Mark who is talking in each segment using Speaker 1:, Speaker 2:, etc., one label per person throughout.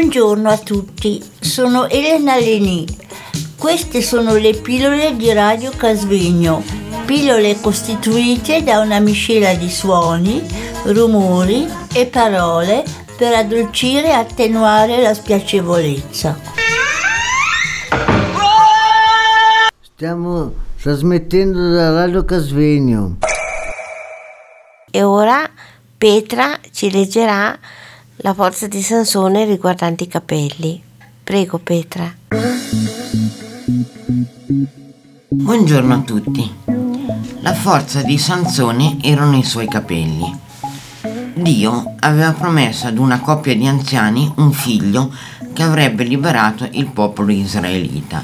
Speaker 1: Buongiorno a tutti, sono Elena Leni. Queste sono le pillole di Radio Casvegno, pillole costituite da una miscela di suoni, rumori e parole per addolcire e attenuare la spiacevolezza.
Speaker 2: Stiamo trasmettendo da Radio Casvegno.
Speaker 3: E ora Petra ci leggerà la forza di Sansone riguardante i capelli. Prego Petra.
Speaker 4: Buongiorno a tutti. La forza di Sansone erano i suoi capelli. Dio aveva promesso ad una coppia di anziani un figlio che avrebbe liberato il popolo israelita.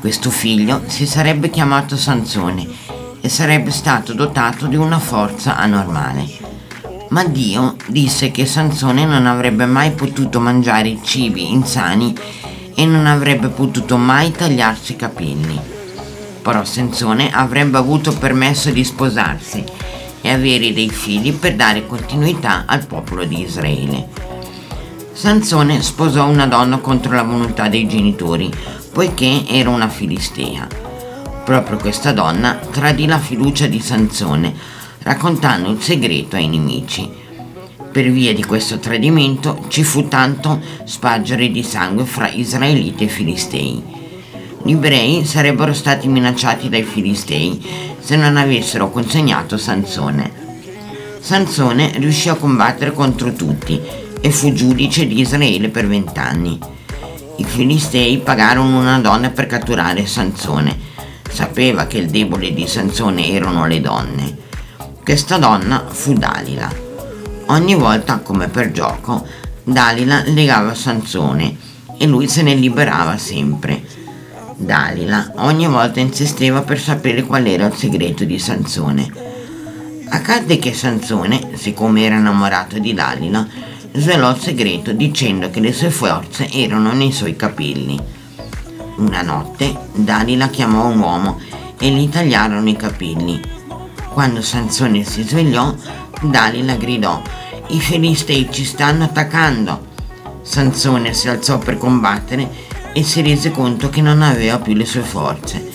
Speaker 4: Questo figlio si sarebbe chiamato Sansone e sarebbe stato dotato di una forza anormale ma Dio disse che Sansone non avrebbe mai potuto mangiare cibi insani e non avrebbe potuto mai tagliarsi i capelli. Però Sansone avrebbe avuto permesso di sposarsi e avere dei figli per dare continuità al popolo di Israele. Sansone sposò una donna contro la volontà dei genitori, poiché era una filistea. Proprio questa donna tradì la fiducia di Sansone, raccontando il segreto ai nemici. Per via di questo tradimento ci fu tanto spargere di sangue fra israeliti e filistei. Gli ebrei sarebbero stati minacciati dai filistei se non avessero consegnato Sansone. Sansone riuscì a combattere contro tutti e fu giudice di Israele per vent'anni. I filistei pagarono una donna per catturare Sansone. Sapeva che il debole di Sansone erano le donne. Questa donna fu Dalila. Ogni volta, come per gioco, Dalila legava Sansone e lui se ne liberava sempre. Dalila ogni volta insisteva per sapere qual era il segreto di Sansone. Accadde che Sansone, siccome era innamorato di Dalila, svelò il segreto dicendo che le sue forze erano nei suoi capelli. Una notte Dalila chiamò un uomo e gli tagliarono i capelli quando Sansone si svegliò, Dalila gridò I filistei ci stanno attaccando. Sansone si alzò per combattere e si rese conto che non aveva più le sue forze.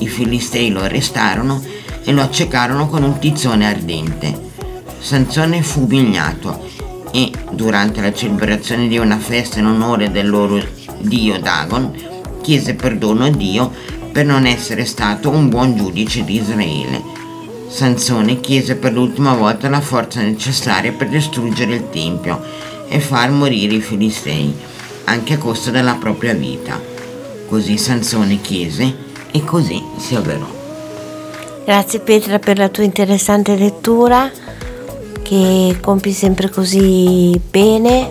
Speaker 4: I filistei lo arrestarono e lo accecarono con un tizzone ardente. Sansone fu umiliato e, durante la celebrazione di una festa in onore del loro dio Dagon, chiese perdono a Dio per non essere stato un buon giudice di Israele. Sansone chiese per l'ultima volta la forza necessaria per distruggere il Tempio e far morire i Filistei, anche a costo della propria vita. Così Sansone chiese e così si avverò.
Speaker 3: Grazie Petra per la tua interessante lettura che compi sempre così bene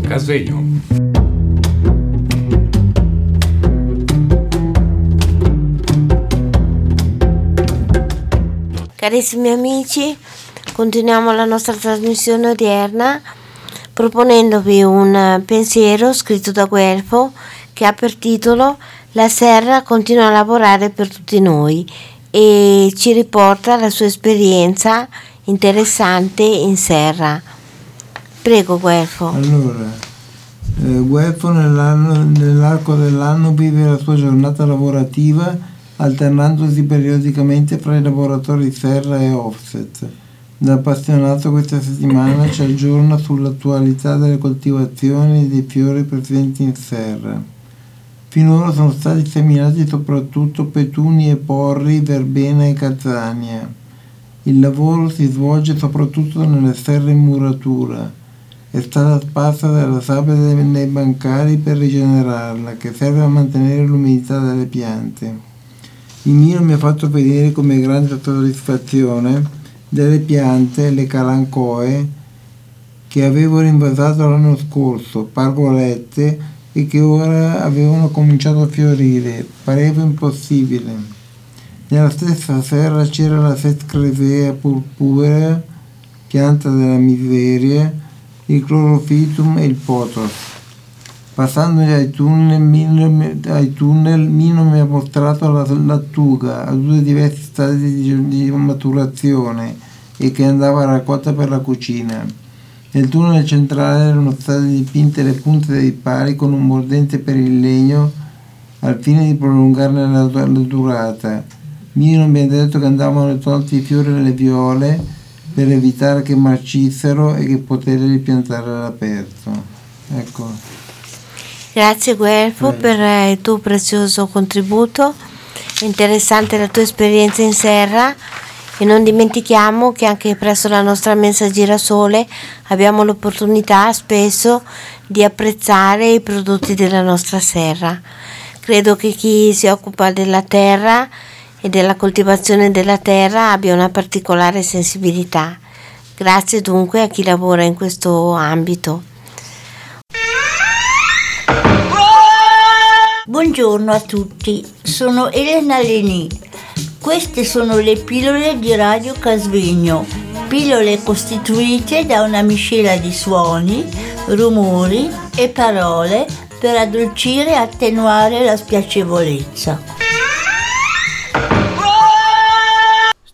Speaker 5: Casvegno.
Speaker 3: Carissimi amici, continuiamo la nostra trasmissione odierna proponendovi un pensiero scritto da Guelfo che ha per titolo La Serra continua a lavorare per tutti noi e ci riporta la sua esperienza interessante in serra. Prego Guelfo.
Speaker 6: Allora, eh, Guelfo nell'arco dell'anno vive la sua giornata lavorativa alternandosi periodicamente fra i laboratori serra e offset. Da appassionato questa settimana ci aggiorna sull'attualità delle coltivazioni e dei fiori presenti in serra. Finora sono stati seminati soprattutto petunie, porri, verbena e cazzania. Il lavoro si svolge soprattutto nelle serre in muratura è stata sparsa dalla sabbia dei bancari per rigenerarla, che serve a mantenere l'umidità delle piante. Il mio mi ha fatto vedere come grande soddisfazione delle piante, le calancoe, che avevo rinvasato l'anno scorso, pargolette, e che ora avevano cominciato a fiorire. Pareva impossibile. Nella stessa serra c'era la Sescrevea purpurea pianta della miseria, il clorofitum e il potos. Passando ai tunnel, Mino, ai tunnel, Mino mi ha mostrato la lattuga a due diversi stadi di, di maturazione e che andava raccolta per la cucina. Nel tunnel centrale erano state dipinte le punte dei pali con un mordente per il legno al fine di prolungarne la, la durata. Mino mi ha detto che andavano tolti i fiori e le viole per evitare che marcissero e che poterli ripiantare all'aperto. Ecco.
Speaker 3: Grazie Guelfo per eh, il tuo prezioso contributo, interessante la tua esperienza in serra e non dimentichiamo che anche presso la nostra mensa girasole abbiamo l'opportunità spesso di apprezzare i prodotti della nostra serra. Credo che chi si occupa della terra e della coltivazione della terra abbia una particolare sensibilità. Grazie dunque a chi lavora in questo ambito.
Speaker 1: Buongiorno a tutti, sono Elena Leni. Queste sono le pillole di Radio Casvegno, pillole costituite da una miscela di suoni, rumori e parole per addolcire e attenuare la spiacevolezza.